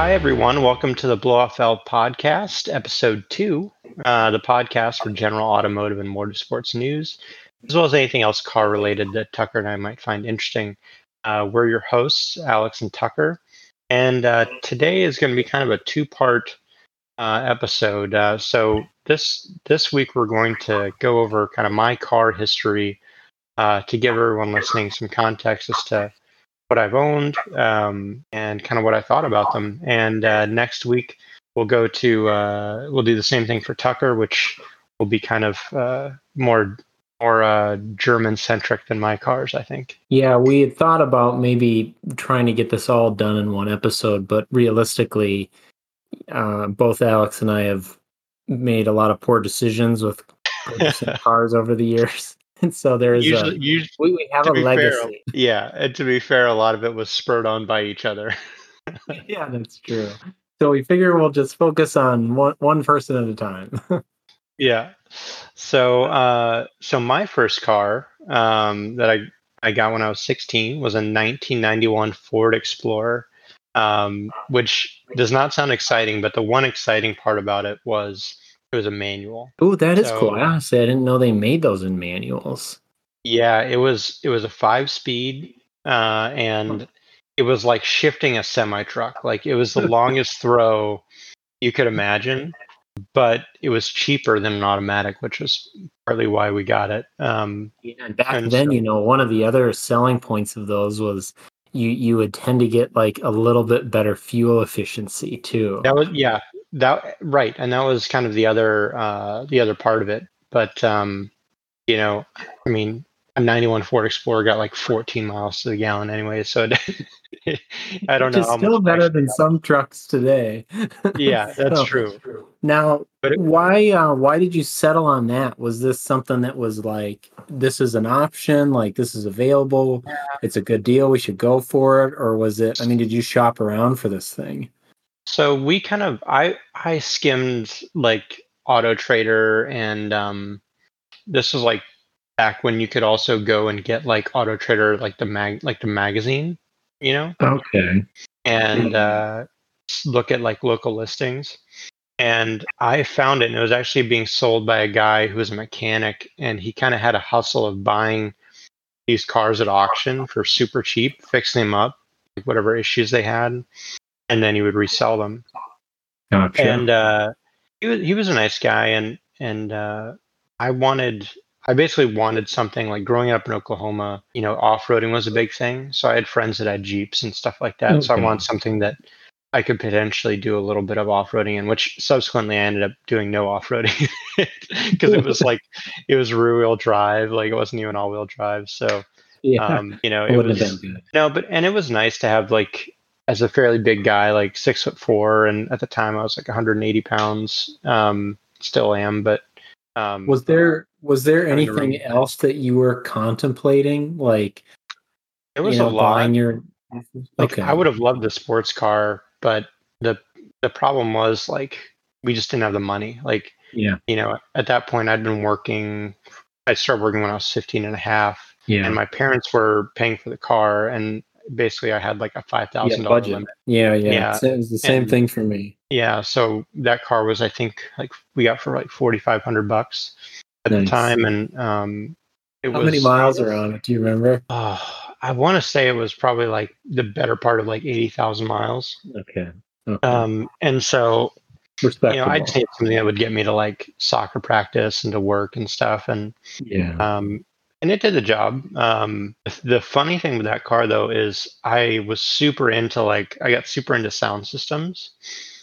Hi, everyone. Welcome to the Blow Off L podcast, episode two, uh, the podcast for general automotive and motorsports news, as well as anything else car related that Tucker and I might find interesting. Uh, we're your hosts, Alex and Tucker. And uh, today is going to be kind of a two part uh, episode. Uh, so, this, this week, we're going to go over kind of my car history uh, to give everyone listening some context as to what I've owned um, and kind of what I thought about them. And uh, next week we'll go to uh, we'll do the same thing for Tucker, which will be kind of uh, more more uh, German centric than my cars, I think. Yeah, we had thought about maybe trying to get this all done in one episode, but realistically, uh, both Alex and I have made a lot of poor decisions with cars over the years. And so there's usually, a, usually we, we have a legacy. Fair, yeah, and to be fair, a lot of it was spurred on by each other. yeah, that's true. So we figure we'll just focus on one one person at a time. yeah. So uh, so my first car um, that I I got when I was 16 was a 1991 Ford Explorer, um, which does not sound exciting, but the one exciting part about it was it was a manual. Oh, that is so, cool. Honestly, I didn't know they made those in manuals. Yeah, it was it was a five speed, uh, and it was like shifting a semi truck. Like it was the longest throw you could imagine, but it was cheaper than an automatic, which was partly why we got it. Um, yeah, and back and then, so, you know, one of the other selling points of those was you you would tend to get like a little bit better fuel efficiency too. That was yeah, that right, and that was kind of the other uh, the other part of it. But um, you know, I mean, a 91 Ford Explorer got like 14 miles to the gallon anyway, so I don't know. It's still better than some trucks today. yeah, that's so, true. Now, it, why uh, why did you settle on that? Was this something that was like this is an option, like this is available, it's a good deal, we should go for it, or was it? I mean, did you shop around for this thing? So we kind of I I skimmed like Auto Trader and um this was like back when you could also go and get like Auto Trader like the mag like the magazine, you know? Okay. And uh look at like local listings. And I found it and it was actually being sold by a guy who was a mechanic and he kind of had a hustle of buying these cars at auction for super cheap, fixing them up, like whatever issues they had and then he would resell them. Gotcha. And uh, he was he was a nice guy, and and uh, I wanted I basically wanted something like growing up in Oklahoma. You know, off roading was a big thing, so I had friends that had jeeps and stuff like that. Okay. So I wanted something that I could potentially do a little bit of off roading in, which subsequently I ended up doing no off roading because it was like it was rear wheel drive, like it wasn't even all wheel drive. So yeah, um, you know, it, it was no, but and it was nice to have like as a fairly big guy, like six foot four, and at the time I was like 180 pounds. Um, still am, but um, was there was there anything else that you were contemplating? Like it was you know, a lot. Your like okay. I would have loved a sports car, but the the problem was like we just didn't have the money. Like yeah, you know, at that point I'd been working. I started working when I was 15 and a half. Yeah. And my parents were paying for the car, and basically I had like a five thousand dollar limit. Yeah, yeah, yeah. It was the same and, thing for me. Yeah, so that car was I think like we got for like forty five hundred bucks at nice. the time, and um, it How was, many miles are on it? Do you remember? Uh, I want to say it was probably like the better part of like eighty thousand miles. Okay. okay. Um, and so you know, I'd say something that would get me to like soccer practice and to work and stuff, and yeah. Um, and it did the job. Um, the funny thing with that car though is I was super into like I got super into sound systems.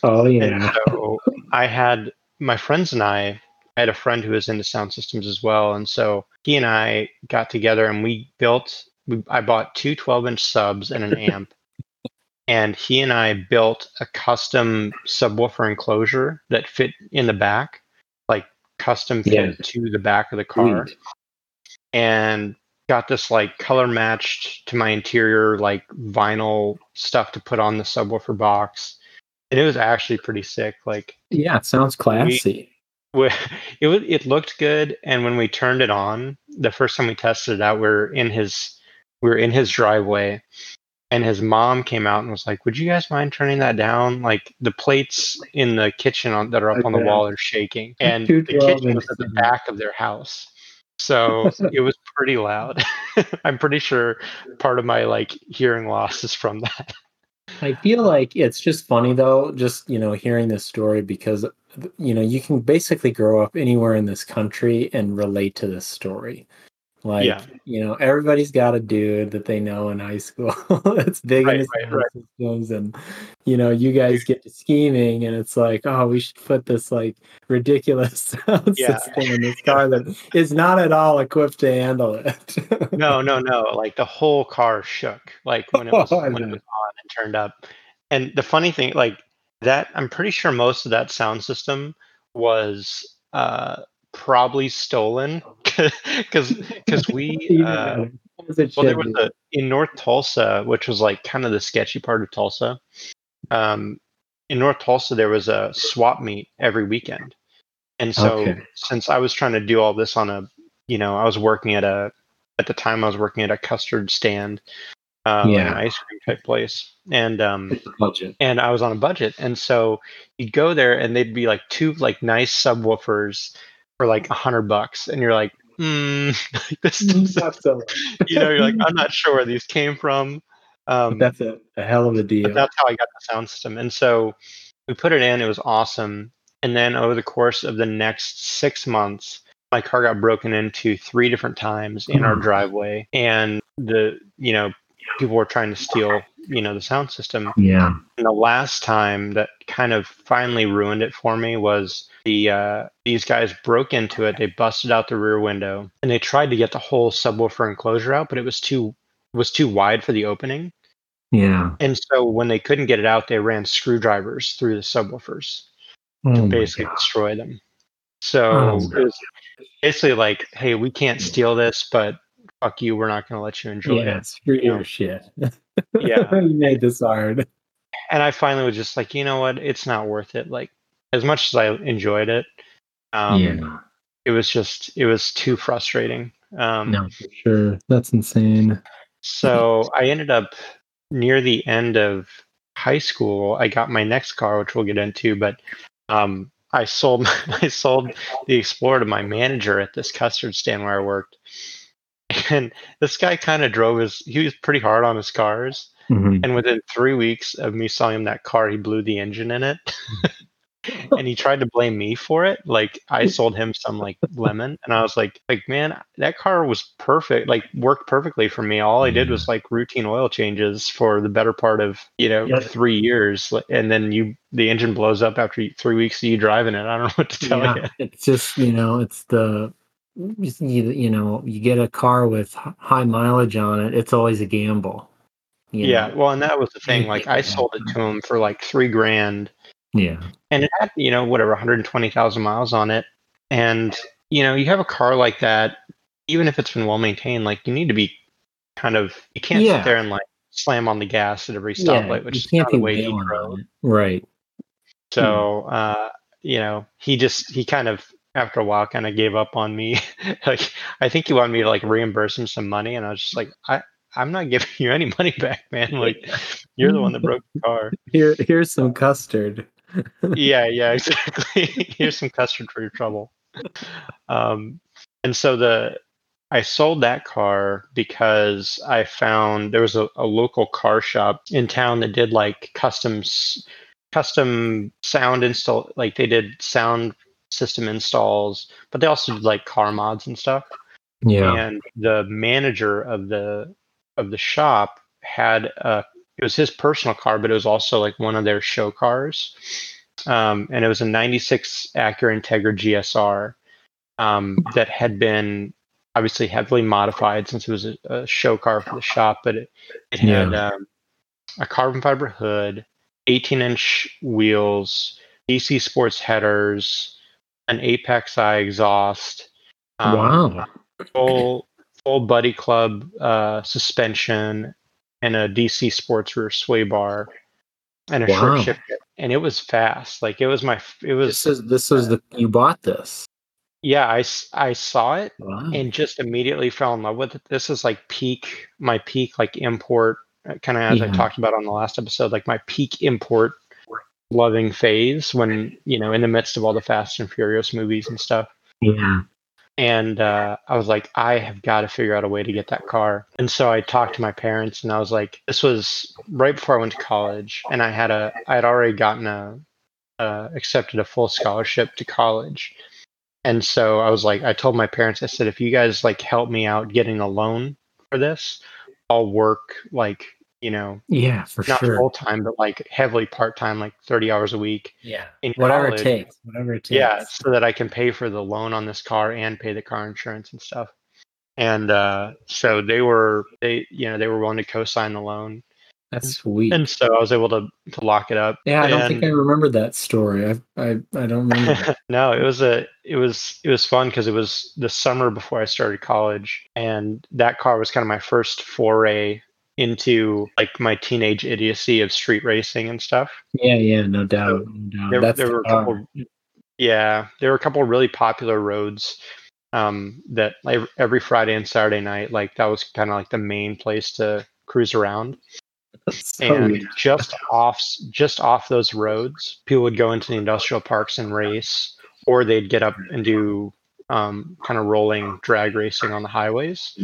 Oh yeah. And so I had my friends and I. I had a friend who was into sound systems as well, and so he and I got together and we built. We, I bought two 12 inch subs and an amp, and he and I built a custom subwoofer enclosure that fit in the back, like custom fit yeah. to the back of the car. Sweet and got this like color matched to my interior like vinyl stuff to put on the subwoofer box. And it was actually pretty sick like yeah it sounds classy. We, it was it looked good and when we turned it on the first time we tested it out we are in his we are in his driveway and his mom came out and was like, "Would you guys mind turning that down? Like the plates in the kitchen on, that are up on the wall are shaking." And the kitchen was at the back of their house, so it was pretty loud. I'm pretty sure part of my like hearing loss is from that. I feel like it's just funny though, just you know, hearing this story because you know you can basically grow up anywhere in this country and relate to this story. Like Yeah. you know, everybody's got a dude that they know in high school that's big Right, in his right, sound systems, and you know, you guys get to scheming, and it's like, oh, we should put this like ridiculous sound Yeah. system in this car that is not at all equipped to handle it. No, no, no. Like the whole car shook, like when it was Oh, when it was on and turned up. And the funny thing, like that, I'm pretty sure most of that sound system was uh, probably stolen because because we uh, better. As it well there was a in North Tulsa, which was like kind of the sketchy part of Tulsa. Um, in North Tulsa, there was a swap meet every weekend, and so Okay. since I was trying to do all this on a, you know, I was working at a, at the time I was working at a custard stand, uh, like Yeah. an ice cream type place, and um, budget. and I was on a budget, and so you'd go there, and they'd be like two like nice subwoofers for like a hundred bucks, and you're like, hmm, this doesn't Not so you know, you're like, I'm not sure where these came from. Um, That's a, a hell of a deal. that's how I got the sound system. And so we put it in, it was awesome. And then over the course of the next six months, my car got broken into three different times in our Hmm. driveway. And the, you know, people were trying to steal, you know, the sound system. yeah. And the last time that kind of finally ruined it for me was the uh, these guys broke into it. They busted out the rear window and they tried to get the whole subwoofer enclosure out, but it was too was too wide for the opening. Yeah. And so when they couldn't get it out, they ran screwdrivers through the subwoofers Oh to basically God. destroy them. So Oh. it was basically like, hey, we can't steal this, but fuck you, we're not going to let you enjoy Yeah, it. screw you your know. shit. Yeah. you made this hard. and I finally was just like, you know what, it's not worth it. Like as much as I enjoyed it, um, yeah. it was just it was too frustrating. Um, No, for sure. That's insane. So I ended up near the end of high school. I got my next car, which we'll get into, but um, I sold I sold the Explorer to my manager at this custard stand where I worked. And this guy kind of drove his. He was pretty hard on his cars, Mhm. and within three weeks of me selling him that car, he blew the engine in it. and he tried to blame me for it. Like I sold him some like lemon, and I was like, like man, that car was perfect. Like worked perfectly for me. All I did was like routine oil changes for the better part of you know Yeah. three years, and then you the engine blows up after three weeks of you driving it. I don't know what to tell Yeah, you. it's just you know, it's the you, you know, you get a car with high mileage on it. It's always a gamble. Yeah, know? well, and that was the thing. Like I sold it to him for like three grand, yeah, and it had you know whatever 120,000 miles on it, and you know you have a car like that, even if it's been well maintained, like you need to be kind of you can't Yeah. sit there and like slam on the gas at every yeah. stoplight, which you is can't kind be of the way he drove. Right. So uh, you know he just he kind of after a while kind of gave up on me. like I think he wanted me to like reimburse him some money, and I was just like I. I'm not giving you any money back, man. Like, you're the one that broke the car. Here, here's some custard. yeah, yeah, exactly. Here's some custard for your trouble. Um, and so the I sold that car because I found there was a, a local car shop in town that did like customs custom sound install like they did sound system installs, but they also did like car mods and stuff. Yeah. and the manager of the of the shop had a it was his personal car but it was also like one of their show cars. Um, and it was a 96 Acura Integra GSR um, that had been obviously heavily modified since it was a, a show car for the shop but it, it had um, a carbon fiber hood 18 inch wheels DC sports headers an APEXi exhaust um, wow. full full buddy club uh, suspension and a DC sports rear sway bar and a Wow. short shift kit. and it was fast like it was my it was This is this is the you bought this. yeah I, I saw it Wow. and just immediately fell in love with it this is like peak my peak like import kind of as I talked about on the last episode, like my peak import loving phase when you know in the midst of all the Fast and Furious movies and stuff. Yeah. And uh, I was like, I have got to figure out a way to get that car. And so I talked to my parents, and I was like, this was right before I went to college, and I had a, I had already gotten a, uh, accepted a full scholarship to college. And so I was like, I told my parents, I said, if you guys like help me out getting a loan for this, I'll work like, you know, Yeah, for not sure. full time, but like heavily part time, like 30 hours a week Yeah. Whatever college. it takes. Whatever it takes. Yeah, so that I can pay for the loan on this car and pay the car insurance and stuff. And uh, so they were they you know they were willing to co-sign the loan, That's sweet. and so I was able to to lock it up. yeah, I don't think I remember that story. I I, I don't remember. no, it was a it was it was fun because it was the summer before I started college, and that car was kind of my first foray into like my teenage idiocy of street racing and stuff. yeah, yeah, no doubt. No doubt. there, the were a couple yeah there were a couple really popular roads um, that like every friday and saturday night like that was kind of like the main place to cruise around So and weird. just off just off those roads people would go into the industrial parks and race or they'd get up and do um, kind of rolling drag racing on the highways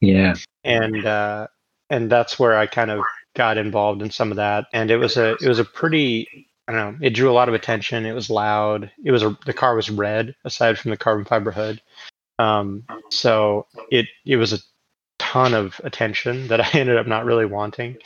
yeah. and uh, and that's where I kind of got involved in some of that. And it was a it was a pretty I don't know. It drew a lot of attention. It was loud. It was a the car was red aside from the carbon fiber hood. Um, so it it was a ton of attention that I ended up not really wanting.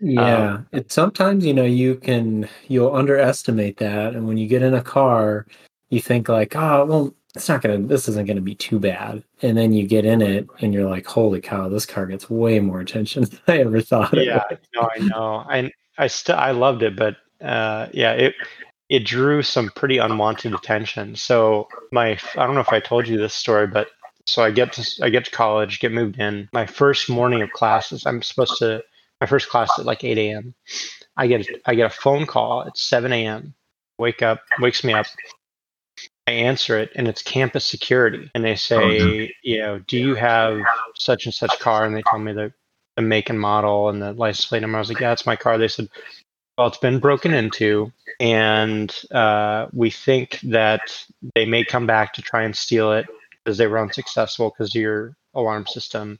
Yeah. Um, it sometimes, you know, you can you'll underestimate that. And when you get in a car, you think like, oh well, it's not gonna this isn't gonna be too bad. And then you get in it and you're like, holy cow, this car gets way more attention than I ever thought Yeah, no, I know. I I still I loved it, but uh, yeah, it it drew some pretty unwanted attention. So my I don't know if I told you this story, but so I get to I get to college, get moved in. My first morning of classes, I'm supposed to my first class at like 8 a.m. I get I get a phone call at 7 a.m. Wake up, wakes me up. I answer it, and it's campus security, and they say, you know, do you have such and such car? And they tell me the the make and model and the license plate number. I was like, yeah, it's my car. They said, well, it's been broken into, and uh, we think that they may come back to try and steal it because they were unsuccessful because of your alarm system.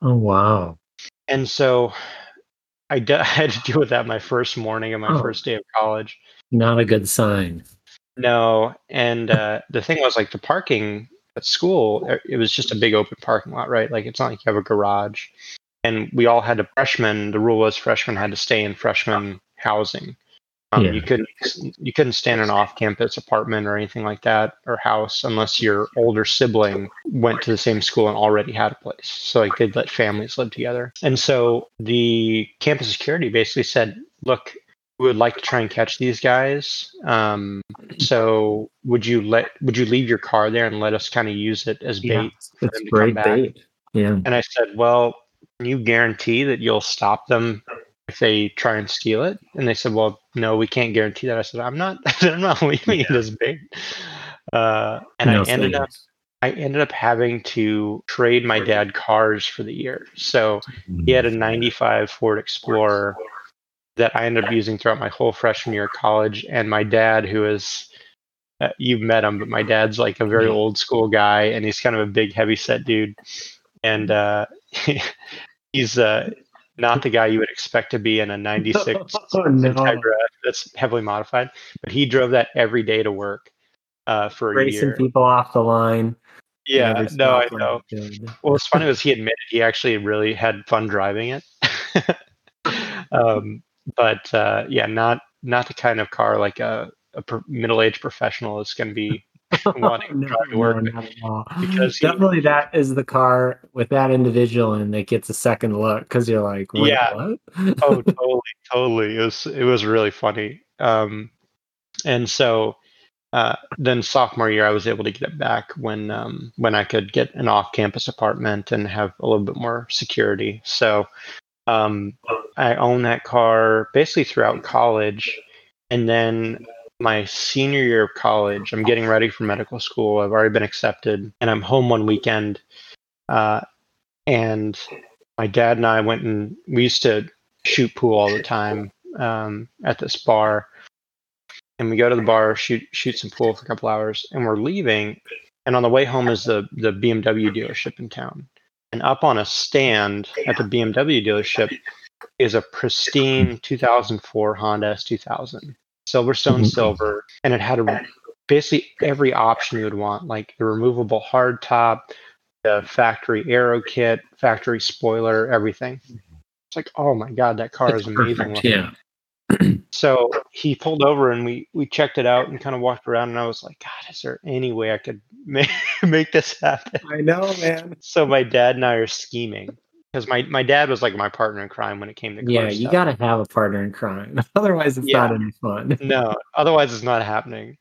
Oh wow. And so I, d- I had to deal with that my first morning of my Oh. first day of college. Not a good sign. No, and uh, the thing was like the parking at school. uh, It was just a big open parking lot, right? Like it's not like you have a garage. And we all had to freshmen. The rule was freshmen had to stay in freshman housing. Um, Yeah. You couldn't you couldn't stand in an off-campus apartment or anything like that or house unless your older sibling went to the same school and already had a place. So like they'd let families live together. And so the campus security basically said, "Look, we would like to try and catch these guys. Um, so would you let would you leave your car there and let us kind of use it as bait Yeah. for It's them to come great back? bait. Yeah. And I said, well, can you guarantee that you'll stop them if they try and steal it? And they said, well, no, we can't guarantee that. I said, I'm not, I'm not leaving it as bait. Uh, and No I ended up. I ended up having to trade my dad cars for the year. So he had a 95 Ford Explorer that I ended up using throughout my whole freshman year of college. And my dad, who is, uh, you've met him, but my dad's like a very old school guy and he's kind of a big, heavy set dude. And uh, he's uh, not the guy you would expect to be in a 96 Oh, no. Integra that's heavily modified, but he drove that every day to work uh, for a Racing year. people off the line. Yeah, no, I know. line. Good. What was funny was he admitted he actually really had fun driving it. um, but uh, yeah, not not the kind of car like a, a pro- middle-aged professional is going to be wanting to drive to work. no, not at all. because he- definitely that is the car with that individual and that gets a second look because you're like, Yeah. what? oh, totally, totally. It was it was really funny. Um, and so uh, then sophomore year, I was able to get it back when um, when I could get an off-campus apartment and have a little bit more security. So um, I owned that car basically throughout college, and then my senior year of college, I'm getting ready for medical school. I've already been accepted, and I'm home one weekend. Uh, and my dad and I went and we used to shoot pool all the time um, at this bar. And we go to the bar, shoot shoot some pool for a couple hours, and we're leaving. And on the way home is the the BMW dealership in town. And up on a stand at the BMW dealership is a pristine 2004 Honda S2000, Silverstone Mhm. silver, and it had a, basically every option you would want, like the removable hardtop, the factory aero kit, factory spoiler, everything. It's like, oh my god, that car is amazing. perfect. Yeah. So he pulled over and we we checked it out and kind of walked around and I was like, God, is there any way I could make make this happen? I know, man. So my dad and I are scheming because my my dad was like my partner in crime when it came to car Yeah, you got to have a partner in crime. Otherwise, it's not Yeah. any fun. no, otherwise it's not happening.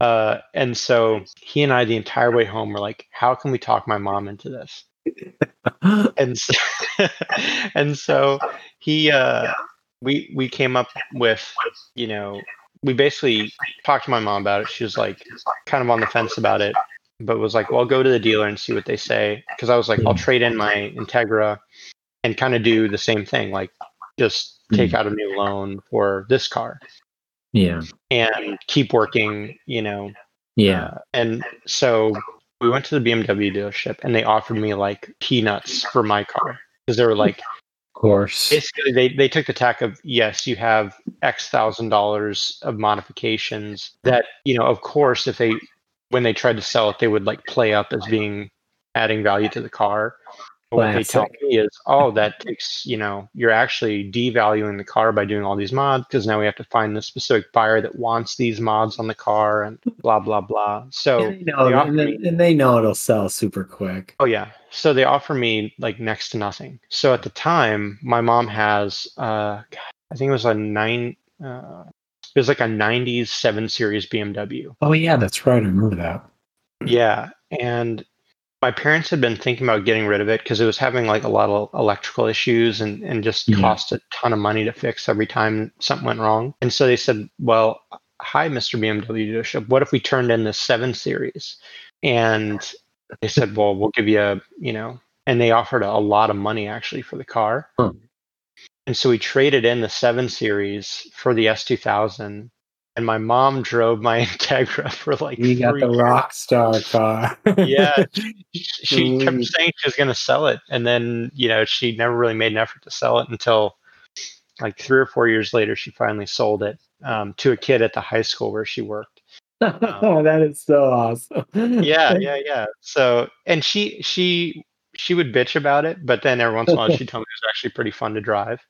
Uh, and so he and I the entire way home were like, how can we talk my mom into this? and so, and so he uh we we came up with you know we basically talked to my mom about it. She was like kind of on the fence about it but was like well I'll go to the dealer and see what they say. Because i was like i'll trade in my integra and kind of do the same thing like just take out a new loan for this car. Yeah. and keep working you know Yeah. uh, and so we went to the BMW dealership and they offered me like peanuts for my car. Because they were like, course. basically, they, they took the tack of, yes, you have X thousand dollars of modifications that, you know, of course, if they, when they tried to sell it, they would like play up as being adding value to the car. What they tell me is, oh, that takes, you know, you're actually devaluing the car by doing all these mods because now we have to find the specific buyer that wants these mods on the car and blah, blah, blah. So, and, they know, they and, they, me- and they know it'll sell super quick. Oh yeah. So they offer me like next to nothing. So at the time, my mom has uh God, I think it was a nine uh it was like a 90s 7 series BMW. Oh yeah, that's right. I remember that. Yeah, and my parents had been thinking about getting rid of it because it was having like a lot of electrical issues and and just Yeah. cost a ton of money to fix every time something went wrong. And so they said, "Well, hi Mr. BMW dealership, what if we turned in the 7 series?" And they said, "Well, we'll give you a, you know," and they offered a, lot of money actually for the car. Huh. And so we traded in the 7 series for the S2000 and my mom drove my Integra for like You got the rock star car. yeah she kept saying she was going to sell it and then you know she never really made an effort to sell it until like three or four years later she finally sold it um, to a kid at the high school where she worked. That is so awesome. yeah yeah yeah. So and she she she would bitch about it but then every once in a while she told me it was actually pretty fun to drive.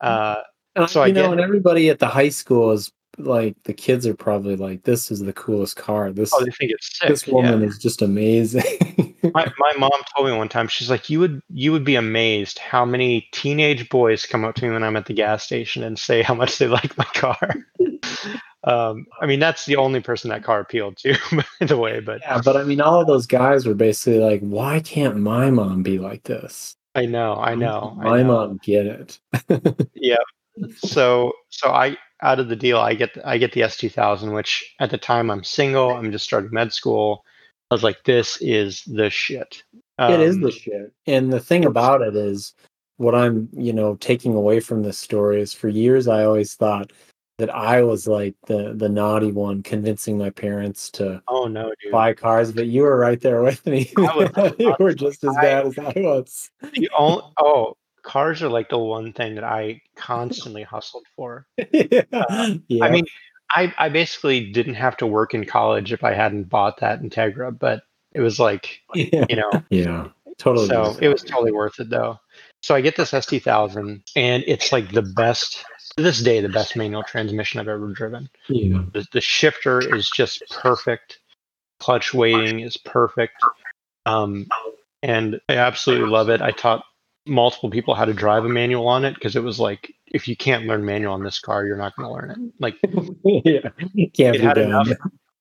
Uh, Uh, So I know, and everybody at the high school is like, the kids are probably like, "This is the coolest car. This oh they think it's sick this yeah. woman is just amazing." my, my mom told me one time she's like you would you would be amazed how many teenage boys come up to me when i'm at the gas station and say how much they like my car um, i mean that's the only person that car appealed to by the way but yeah, but I mean, all of those guys were basically like, "Why can't my mom be like this?" i know i know I My know. mom get it. yeah so so i out of the deal i get i get the s2000 which at the time i'm single i'm just starting med school i was like this is the shit it is Um, the shit. And the thing about it is, what I'm, you know, taking away from this story is for years I always thought that I was like the the naughty one convincing my parents to oh no dude buy cars, but you were right there with me. Was- you were just as I- bad as I was. the only, oh cars are like the one thing that i constantly hustled for yeah. yeah. I mean, I, I basically didn't have to work in college if I hadn't bought that Integra, but it was like, yeah. you know, yeah. Totally. so it was totally worth it though. So I get this S2000 and it's like the best, to this day, the best manual transmission I've ever driven. yeah. The, the shifter is just perfect. Clutch weighting is perfect. Um, and I absolutely love it. I taught multiple people how to drive a manual on it because it was like, if you can't learn manual on this car, you're not going to learn it. Like yeah. Can't it had done. enough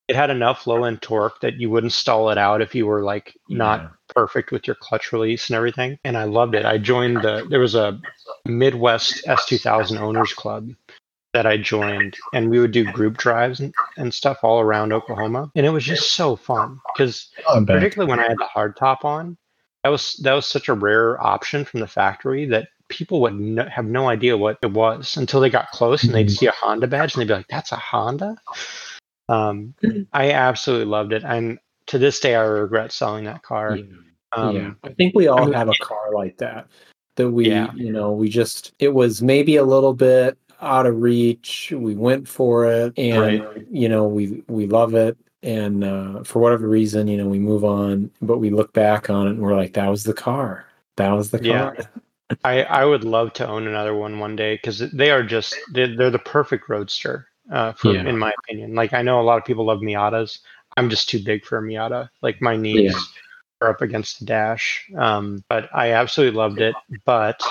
it had enough low end torque that you wouldn't stall it out if you were like not Yeah. perfect with your clutch release and everything and i loved it i joined the there was a midwest s2000 owners club that i joined and we would do group drives and, and stuff all around oklahoma and it was just so fun because Oh, particularly when i had the hard top on that was that was such a rare option from the factory that people would no, have no idea what it was until they got close and they'd Mhm. see a Honda badge and they'd be like, "That's a Honda." Um, I absolutely loved it, and to this day, I regret selling that car. Yeah. Um, yeah, I think we all mean- have a car like that. That we, Yeah. you know, we just it was maybe a little bit out of reach. We went for it, and you know, we we love it. And uh, for whatever reason, you know, we move on, but we look back on it and we're like, that was the car. That was the car. Yeah. I, I would love to own another one one day because they are just they're, they're the perfect roadster uh, for Yeah. in my opinion. Like I know a lot of people love Miatas. I'm just too big for a Miata. Like my knees Yeah. are up against the dash. Um, but I absolutely loved it. But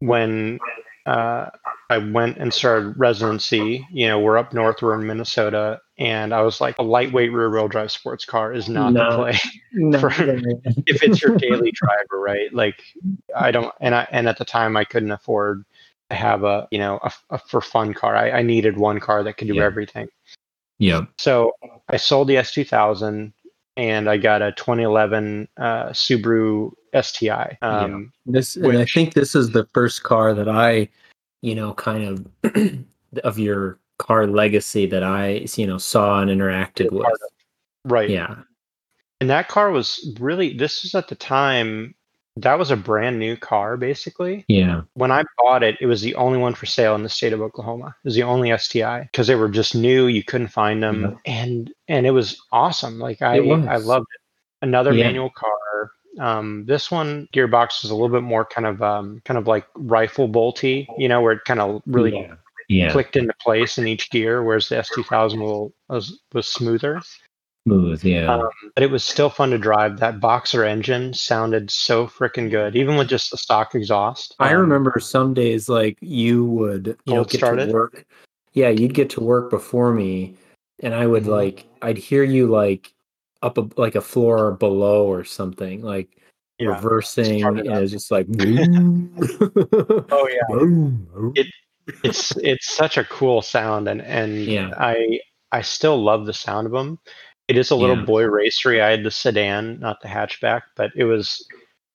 when uh, I went and started residency, you know, we're up north, we're in Minnesota, and I was like, a lightweight rear wheel drive sports car is not No. the play No, For- if it's your daily driver, right? Like I don't, and I and at the time I couldn't afford to have a you know a, a for fun car. I, I needed one car that could do Yeah. everything. yeah, So I sold the S2000 and I got a 2011 uh, Subaru STI. Um, This and I think this is the first car that I, you know, kind of of your car legacy that I, you know, saw and interacted with. Right. Yeah. And that car was really. This was at the time. That was a brand new car, basically. Yeah. when I bought it, it was the only one for sale in the state of Oklahoma. It was the only STI because they were just new. You couldn't find them, and and it was awesome. Like I I loved it. Another Yeah. manual car. Um, this one gearbox was a little bit more kind of um, kind of like rifle bolty, you know, where it kind of really Yeah. Yeah. clicked into place in each gear, whereas the S2000 was was smoother. Smooth. Yeah. Um, but it was still fun to drive. That boxer engine sounded so freaking good, even with just the stock exhaust. I Um, remember some days like you would, you know, get started? to work. Yeah, you'd get to work before me, and I would Mhm. like, I'd hear you like up a, like a floor below or something, like Yeah. reversing, and it's just like. Oh yeah. It- it's it's such a cool sound and and Yeah. I I still love the sound of them. It is a little Yeah. boy racery. I had the sedan, not the hatchback, but it was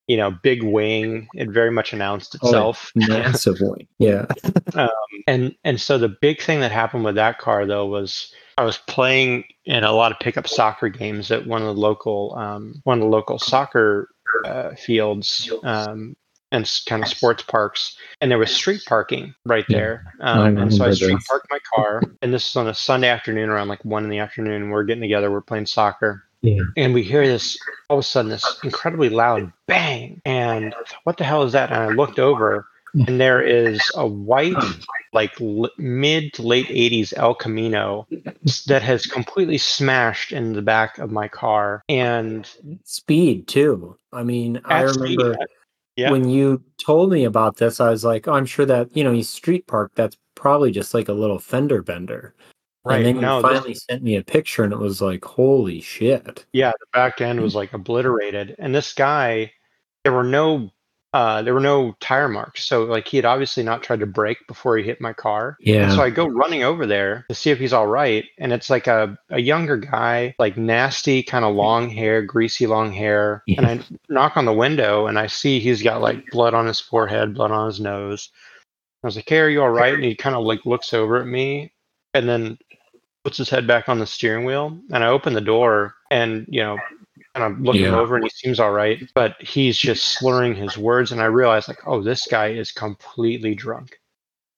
you know big wing. It very much announced Oh, itself. massively. Yeah. Um, and and so the big thing that happened with that car though was I was playing in a lot of pickup soccer games at one of the local um, one of the local soccer uh, fields um, and kind of sports parks, and there was street parking right there. Um, and so I street parked my car, and this is on a Sunday afternoon around like one in the afternoon. We're getting together, we're playing soccer, Yeah. and we hear this all of a sudden this incredibly loud bang. And what the hell is that? And i looked over and there is a white like l- mid to late 80s el camino that has completely smashed in the back of my car and Speed too. I mean, I speed, remember yeah. when you told me about this, I was like, oh, I'm sure that, you know, you street park, that's probably just like a little fender bender. right And then you no this- finally sent me a picture and it was like, holy shit. yeah the back end was like obliterated and this guy there were no uh there were no tire marks so like he had obviously not tried to brake before he hit my car Yeah. And so I go running over there to see if he's all right. And it's like a, a younger guy, like nasty, kind of long hair, greasy long hair. Yeah. And I knock on the window and I see he's got like blood on his forehead, blood on his nose. I was like, Hey, are you all right? And he kind of like looks over at me and then puts his head back on the steering wheel. And I open the door and, you know, and I'm looking Yeah. over and he seems all right, but he's just slurring his words. And I realize like, oh, this guy is completely drunk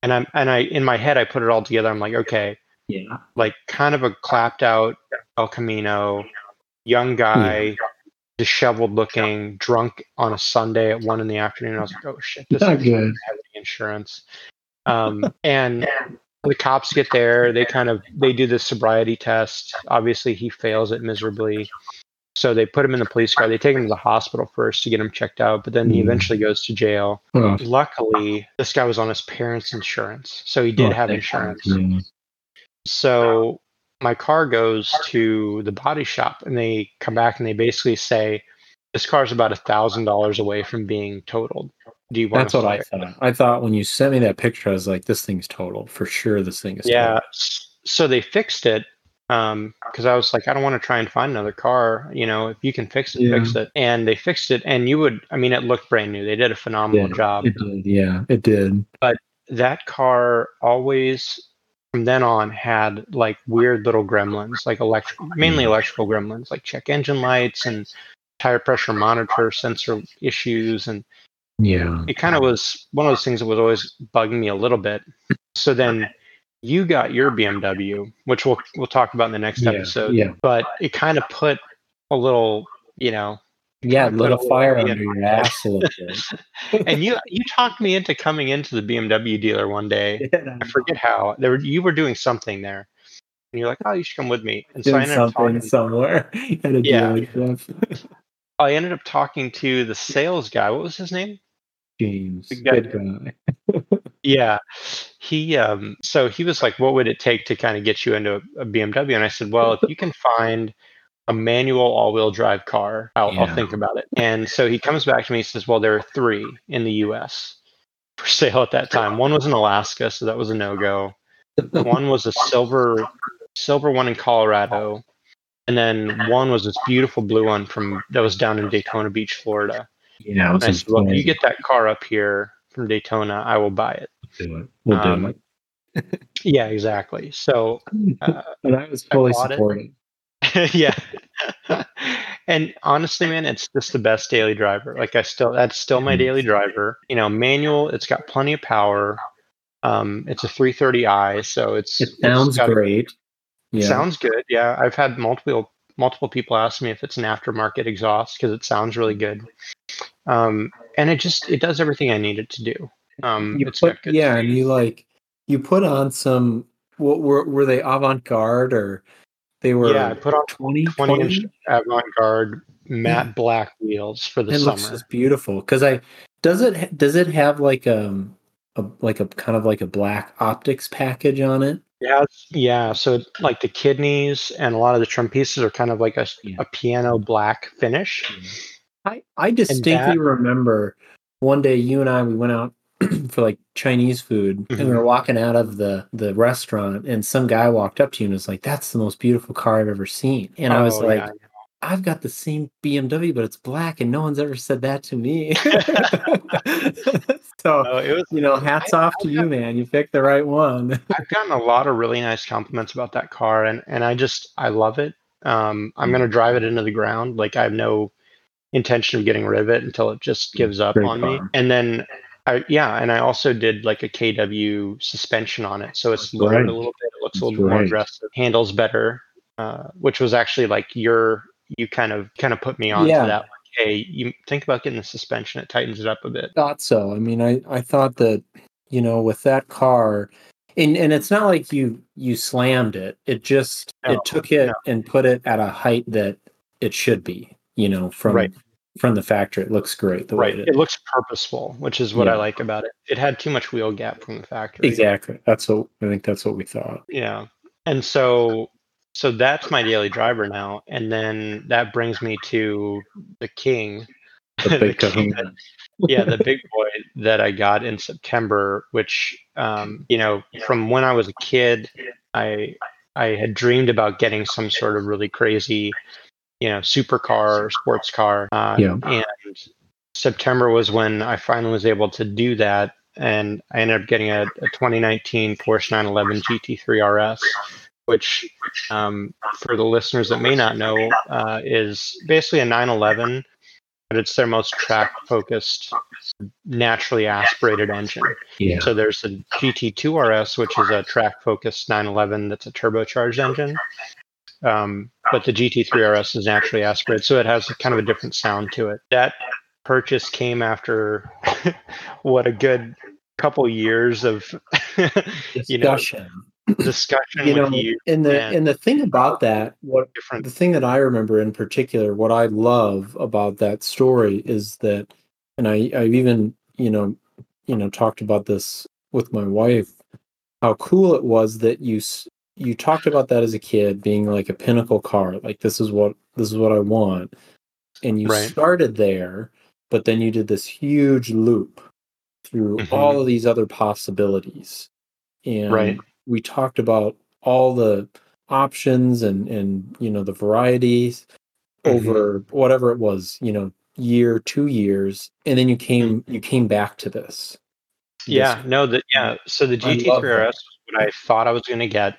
and I'm and I in my head I put it all together. I'm like, okay, yeah. like kind of a clapped out El Camino, young guy, disheveled looking, drunk on a Sunday at one in the afternoon. I was like, oh shit, this Not is good. have any insurance. Um, and the cops get there. They kind of they do the sobriety test. Obviously, he fails it miserably. So they put him in the police car. They take him to the hospital first to get him checked out, but then he Mm. eventually goes to jail. Oh, Luckily, this guy was on his parents' insurance, so he did oh, have insurance. So my car goes to the body shop, and they come back and they basically say, "This car is about a thousand dollars away from being totaled. Do you want?" That's what I fix it?" thought. I thought when you sent me that picture, I was like, this thing's totaled. For sure, this thing is Yeah. totaled. So they fixed it, um because i was like i don't want to try and find another car you know if you can fix it fix it. And they fixed it and you would i mean it looked brand new. They did a phenomenal Yeah, job. It did. Yeah, it did. But that car always from then on had like weird little gremlins like electric mainly electrical gremlins like check engine lights and tire pressure monitor sensor issues and Yeah. it kind of was one of those things that was always bugging me a little bit. So then you got your bmw which we'll we'll talk about in the next Yeah, episode yeah. but it kind of put a little you know Yeah, lit a a fire little- under your ass a little bit. and you you talked me into coming into the bmw dealer one day I forget how. There were, you were doing something there, and you're like, "Oh, you should come with me." And so I Doing ended something somewhere at a Yeah. dealership. I ended up talking to the sales guy. What was his name? James, good guy. Yeah, he. Um. So he was like, "What would it take to kind of get you into a, a BMW?" And I said, "Well, if you can find a manual all-wheel drive car, I'll, I'll think about it." And so he comes back to me. and says, "Well, there are three in the U.S. for sale at that time. One was in Alaska, so that was a no-go. one was a silver silver one in Colorado, and then one was this beautiful blue one from that was down in Daytona Beach, Florida. Yeah, And I said, "Well, if you get that car up here from Daytona, I will buy it." Do it. We'll do um, it. Yeah, exactly. So uh, and I was fully supportive. yeah. and honestly, man, it's just the best daily driver. Like I still, that's still my daily driver. You know, manual. It's got plenty of power. Um, it's a 330i, so it's It sounds got- great. It Yeah. sounds good. Yeah, I've had multiple multiple people ask me if it's an aftermarket exhaust because it sounds really good. Um, and it just it does everything I need it to do. Um, you put, yeah, and you like you put on some. What were were they avant garde or they were? yeah, I put on 20, 20 inch avant-garde matte Yeah. black wheels for the It looks summer. just beautiful because I does it does it have like um a like a kind of like a black optics package on it? Yeah, yeah. So like the kidneys and a lot of the trim pieces are kind of like a, Yeah. a piano black finish. I I distinctly remember one day you and I we went out for like Chinese food and we Mhm. were walking out of the the restaurant and some guy walked up to you and was like, "That's the most beautiful car I've ever seen." And I was Oh, like. I've got the same BMW, but it's black, and no one's ever said that to me. so, No, it was. you know, hats off to you, man. You picked the right one. I've gotten a lot of really nice compliments about that car, and and I just I love it. Um, I'm Mm. gonna drive it into the ground. Like I have no intention of getting rid of it until it just gives up Great on me. And then I yeah, and I also did like a KW suspension on it, so it's That's lowered right. a little bit. It looks a little bit more right. aggressive, handles better, uh, which was actually like your you kind of kind of put me on Yeah. to that. Like, hey, you think about getting the suspension; it tightens it up a bit. thought so. I mean, I I thought that you know with that car, and and it's not like you you slammed it. It just No, it took it no. and put it at a height that it should be. You know, from Right. From the factory, it looks great. The Right. way It looks purposeful, which is what I like about it. It had too much wheel gap from the factory. exactly. That's what I think. That's what we thought. Yeah. And so so that's my daily driver now. And then that brings me to the king. The big king kahuna. yeah, the big boy that I got in September, which um, you know, from when I was a kid, I I had dreamed about getting some sort of really crazy, you know, supercar sports car. Uh, Yeah. And September was when I finally was able to do that, and I ended up getting a, a 2019 Porsche 911 GT3 RS, which, um, for the listeners that may not know, uh, is basically a 911, but it's their most track-focused, naturally aspirated engine. Yeah. So there's a GT2 RS, which is a track-focused 911 that's a turbocharged engine. Um, but the GT3 RS is naturally aspirated, so it has kind of a different sound to it. That purchase came after what a good couple years of you know Discussion. discussion You know, you. and the and- and the thing about that, what Different, the thing that I remember in particular, what I love about that story is that, and I I've even you know you know talked about this with my wife, how cool it was that you you talked about that as a kid being like a pinnacle car, like this is what this is what I want, and you Right. started there, but then you did this huge loop through Mhm. all of these other possibilities, and Right. we talked about all the options and and you know the varieties over whatever it was, you know, year, two years, and then you came you came back to this. Yeah, This- no, that yeah. So the GT3 RS was what I thought I was going to get,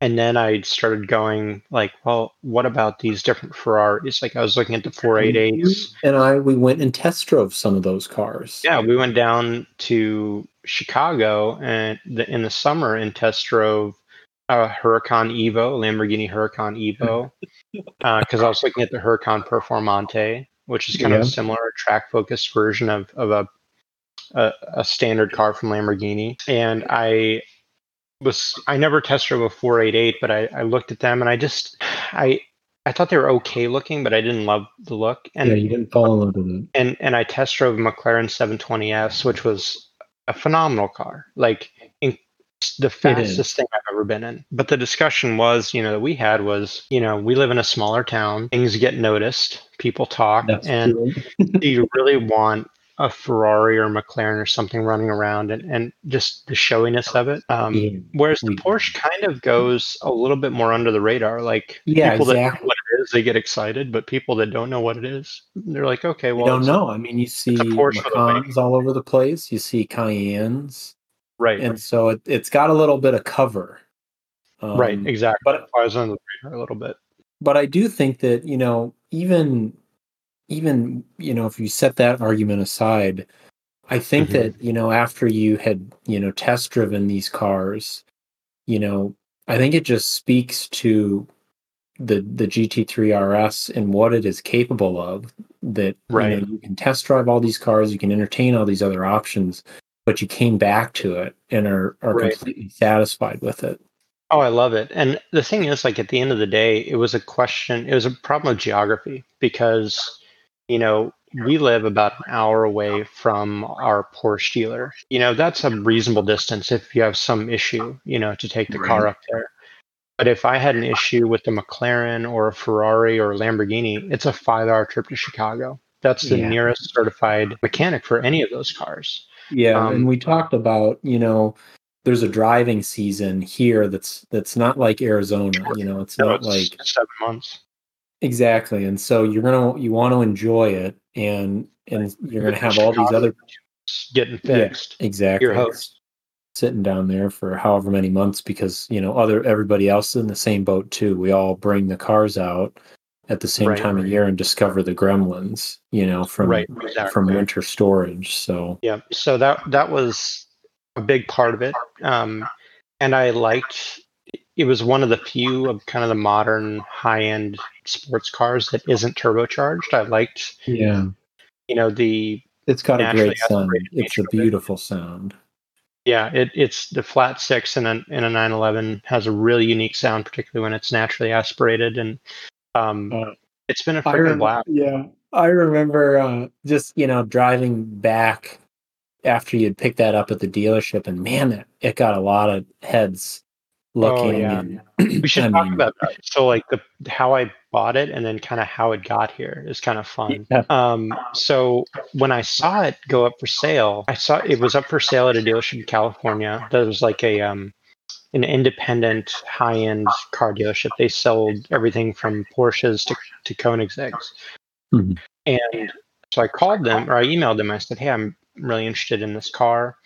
and then I started going like, well, what about these different Ferraris? Like I was looking at the 488s. and I we went and test drove some of those cars. Yeah, we went down to Chicago and the, in the summer and test drove a Huracan Evo, Lamborghini Huracan Evo, uh, because I was looking at the Huracan Performante, which is kind of a similar track focused version of of a, a a standard car from Lamborghini, and I was I never test drove a 488, but I, I looked at them and I just I I thought they were okay looking, but I didn't love the look. And yeah, you didn't fall in love with it. and and I test drove a McLaren 720s, which was a phenomenal car, like in, the fastest thing I've ever been in. But the discussion was, you know, that we had was, you know, we live in a smaller town, things get noticed, people talk, That's and do you really want a Ferrari or McLaren or something running around and, and just the showiness of it? Um, Yeah. Whereas the Porsche kind of goes a little bit more under the radar. Like Yeah, people that know what it is, they get excited, but people that don't know what it is, they're like, okay, well, you don't know. I mean, you see Porsche. All over the place. You see Cayennes, right, and so it, it's got a little bit of cover. Um, right, exactly. but- I was under the radar a little bit. but I do think that you know even even you know if you set that argument aside, I think Mhm. that you know after you had you know test driven these cars, you know I think it just speaks to the the GT3 RS and what it is capable of. That you, Right. know, you can test drive all these cars, you can entertain all these other options, but you came back to it and are are Right. completely satisfied with it. Oh, I love it. And the thing is, like at the end of the day, it was a question, it was a problem of geography because, you know, we live about an hour away from our Porsche dealer. You know, that's a reasonable distance if you have some issue, you know, to take the car up there. But if I had an issue with the McLaren or a Ferrari or a Lamborghini, it's a five hour trip to Chicago. That's the Yeah. nearest certified mechanic for any of those cars. Yeah, Um, and we talked about you know there's a driving season here that's that's not like Arizona. You know, it's So not it's like seven months. Exactly, and so you're gonna you want to enjoy it, and and you're gonna have all these other getting Yeah. fixed. exactly Your host. sitting down there for however many months because you know other everybody else is in the same boat too. We all bring the cars out at the same Right. time of year and discover the gremlins. You know, from Right, exactly. from winter storage. So Yeah, so that that was a big part of it, um, and I liked. It was one of the few of kind of the modern high-end sports cars that isn't turbocharged. I liked, yeah, you know, the it's got a great sound. It's a of it. beautiful sound. yeah, it, it's the flat six in a in a 911 has a really unique sound, particularly when it's naturally aspirated, and um, Uh, it's been a freaking blast. yeah, I remember uh, just you know driving back after you'd picked that up at the dealership, and man, it, it got a lot of heads looking. Oh, yeah. and, We should I talk mean- about that. So, like the how I bought it, and then kind of how it got here is kind of fun. Yeah. Um, so when I saw it go up for sale, I saw it was up for sale at a dealership in California. That was like a um, an independent high-end car dealership. They sold everything from Porsches to to Koenigseggs. Mhm. And so I called them or I emailed them. I said, "Hey, I'm really interested in this car."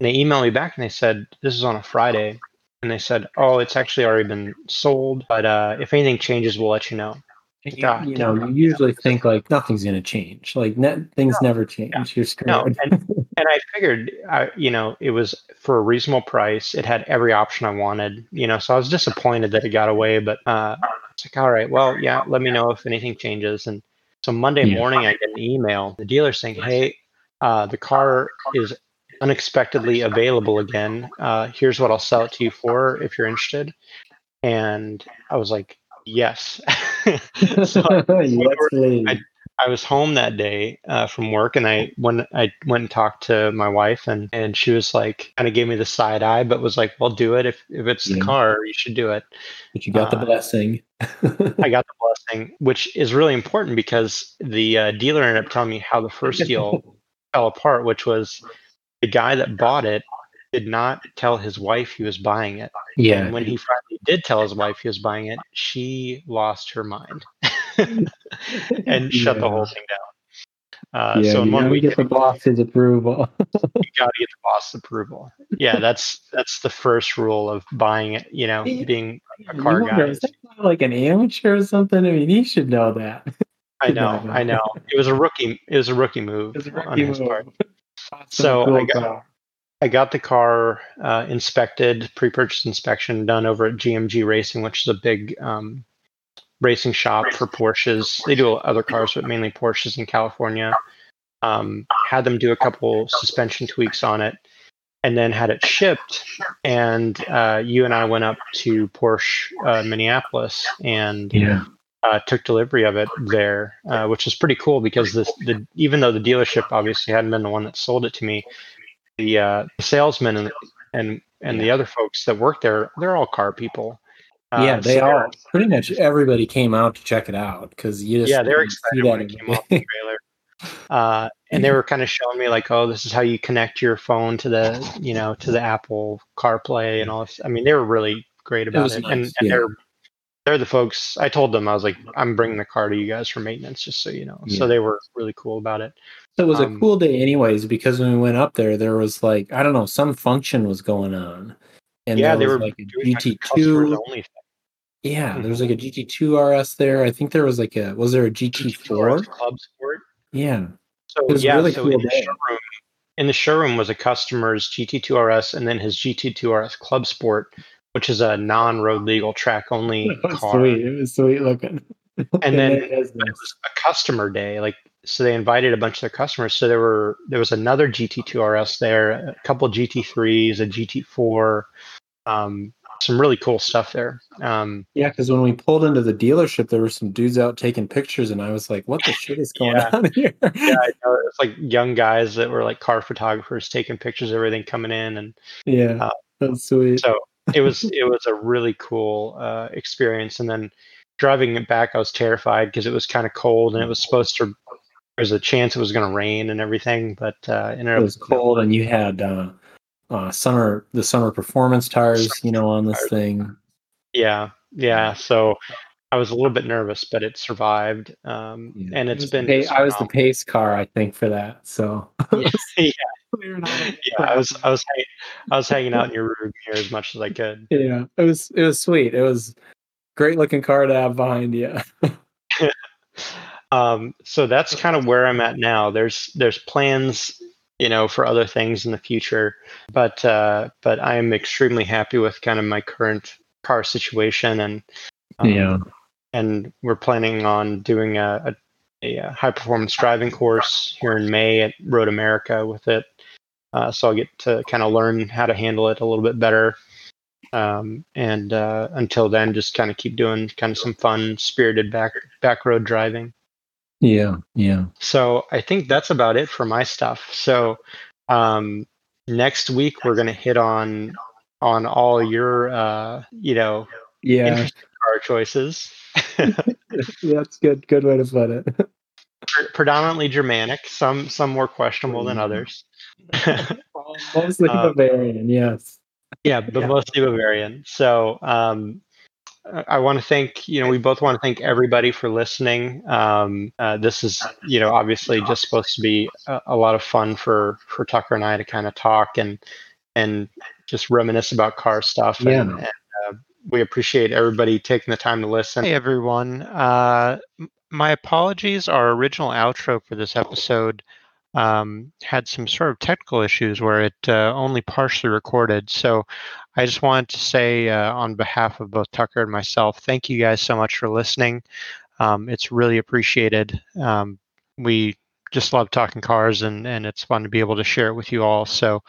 And they emailed me back and they said, "This is on a Friday." And they said, "Oh, it's actually already been sold, but uh, if anything changes, we'll let you know." you, God you know, you usually think like nothing's going to change. Like ne- things never change. You're screwed. No, and, and I figured, I, you know, it was for a reasonable price. It had every option I wanted, you know, so I was disappointed that it got away. But uh, it's like, all right, well, yeah, let me know if anything changes. And so Monday Yeah. morning, I get an email, the dealer saying, hey, uh, the car is unexpectedly available again. Uh, here's what I'll sell it to you for if you're interested. And I was like, yes. so please. I- I was home that day uh, from work, and I when I went and talked to my wife, and and she was like, kind of gave me the side eye, but was like, "Well, do it if if it's the Yeah. car, you should do it." but you got the uh, blessing. I got the blessing, which is really important because the uh, dealer ended up telling me how the first deal fell apart, which was the guy that bought it did not tell his wife he was buying it. yeah. And when he finally did tell his wife he was buying it, she lost her mind and shut the whole thing down. Uh, yeah, so in one week, get the boss's approval. you got to get the boss approval. Yeah, that's that's the first rule of buying it. You know, being a car guy. Is that like an amateur or something? I mean, he should know that. I know, I know. It was a rookie. It was a rookie move a rookie on his move. Part. So cool I got. I got the car uh, inspected, pre-purchase inspection done over at GMG Racing, which is a big um, racing shop for Porsches. They do other cars, but mainly Porsches in California. Um, had them do a couple suspension tweaks on it, and then had it shipped. And uh, you and I went up to Porsche uh, Minneapolis and yeah. Uh, took delivery of it there, uh, which is pretty cool because the, the even though the dealership obviously hadn't been the one that sold it to me, the, uh, salesman and and and the other folks that work there, they're all car people. Uh, yeah, they so are. Pretty much everybody came out to check it out because you just yeah they're excited when it came off the trailer. Uh, and they were kind of showing me like, oh, this is how you connect your phone to the you know to the Apple CarPlay and all this. I mean, they were really great about it, it. Nice, and, and yeah. they're they're the folks. I told them I was like, I'm bringing the car to you guys for maintenance, just so you know. Yeah. So they were really cool about it. So it was um, a cool day, anyways, because when we went up there, there was like I don't know, some function was going on, and yeah, they were like a GT2 only yeah, mm-hmm. there was like a GT2 RS there. I think there was like a was there a GT4 Club Sport? Yeah. So it was yeah, really so cool in the, showroom, in the showroom was a customer's GT2 RS and then his GT2 RS Club Sport, which is a non-road legal track only car. Sweet, it was sweet looking. and then it was a customer day, like so they invited a bunch of their customers. So there were there was another GT2 RS there, a couple GT3s, a GT4, um, some really cool stuff there. Um, yeah, because when we pulled into the dealership, there were some dudes out taking pictures, and I was like, "What the shit is going yeah. on here?" yeah, It's like young guys that were like car photographers taking pictures, of everything coming in, and yeah, uh, that's sweet. So it was it was a really cool uh, experience, and then driving it back, I was terrified because it was kind of cold, and it was supposed to. There's a chance it was going to rain and everything, but uh, it was cold, and you had uh, uh, summer the summer performance tires, you know, on this thing. Yeah, yeah. So I was a little bit nervous, but it survived. Um, yeah. And it's it been. Pace, I was the pace car, I think, for that. So yeah, yeah. yeah. I was I was I was hanging out in your room here as much as I could. Yeah, it was it was sweet. It was great looking car to have behind you. um, so that's kind of where I'm at now. There's there's plans you know, for other things in the future. But uh, but I am extremely happy with kind of my current car situation, and um, yeah, and we're planning on doing a, a, a, high performance driving course here in May at Road America with it. Uh, so I'll get to kind of learn how to handle it a little bit better. Um, and uh, until then, just kind of keep doing kind of some fun, spirited back back road driving. Yeah, yeah. So I think that's about it for my stuff. So um, next week we're gonna hit on on all your uh, you know yeah car choices. that's good. Good way to put it. Predominantly Germanic, some some more questionable than others. mostly uh, Bavarian, yes. Yeah, but yeah. mostly Bavarian. So um, I want to thank, you know, we both want to thank everybody for listening. Um, uh, this is, you know, obviously just supposed to be a, a, lot of fun for for Tucker and I to kind of talk and and just reminisce about car stuff. Yeah. And, and uh, we appreciate everybody taking the time to listen. Hey, everyone. Uh, my apologies. Our original outro for this episode um, had some sort of technical issues where it uh, only partially recorded. So I just wanted to say, uh, on behalf of both Tucker and myself, thank you guys so much for listening. Um, it's really appreciated. Um, we just love talking cars, and, and it's fun to be able to share it with you all. So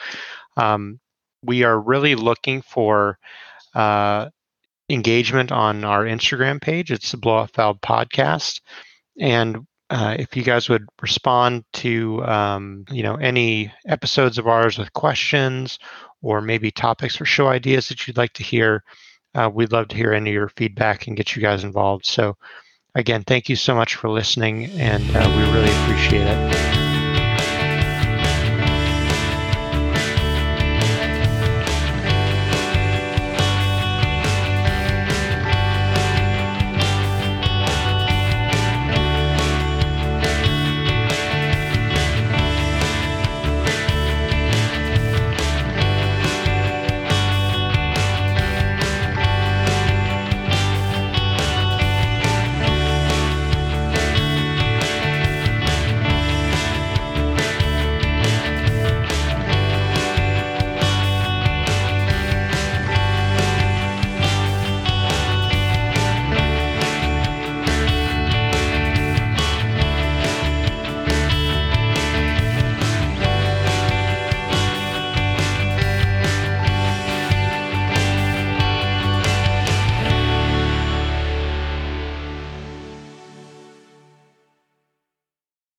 um, we are really looking for uh, engagement on our Instagram page. It's the Blow Off Valve Podcast. And uh, if you guys would respond to um, you know any episodes of ours with questions or maybe topics or show ideas that you'd like to hear uh, we'd love to hear any of your feedback and get you guys involved. So again thank you so much for listening and uh, we really appreciate it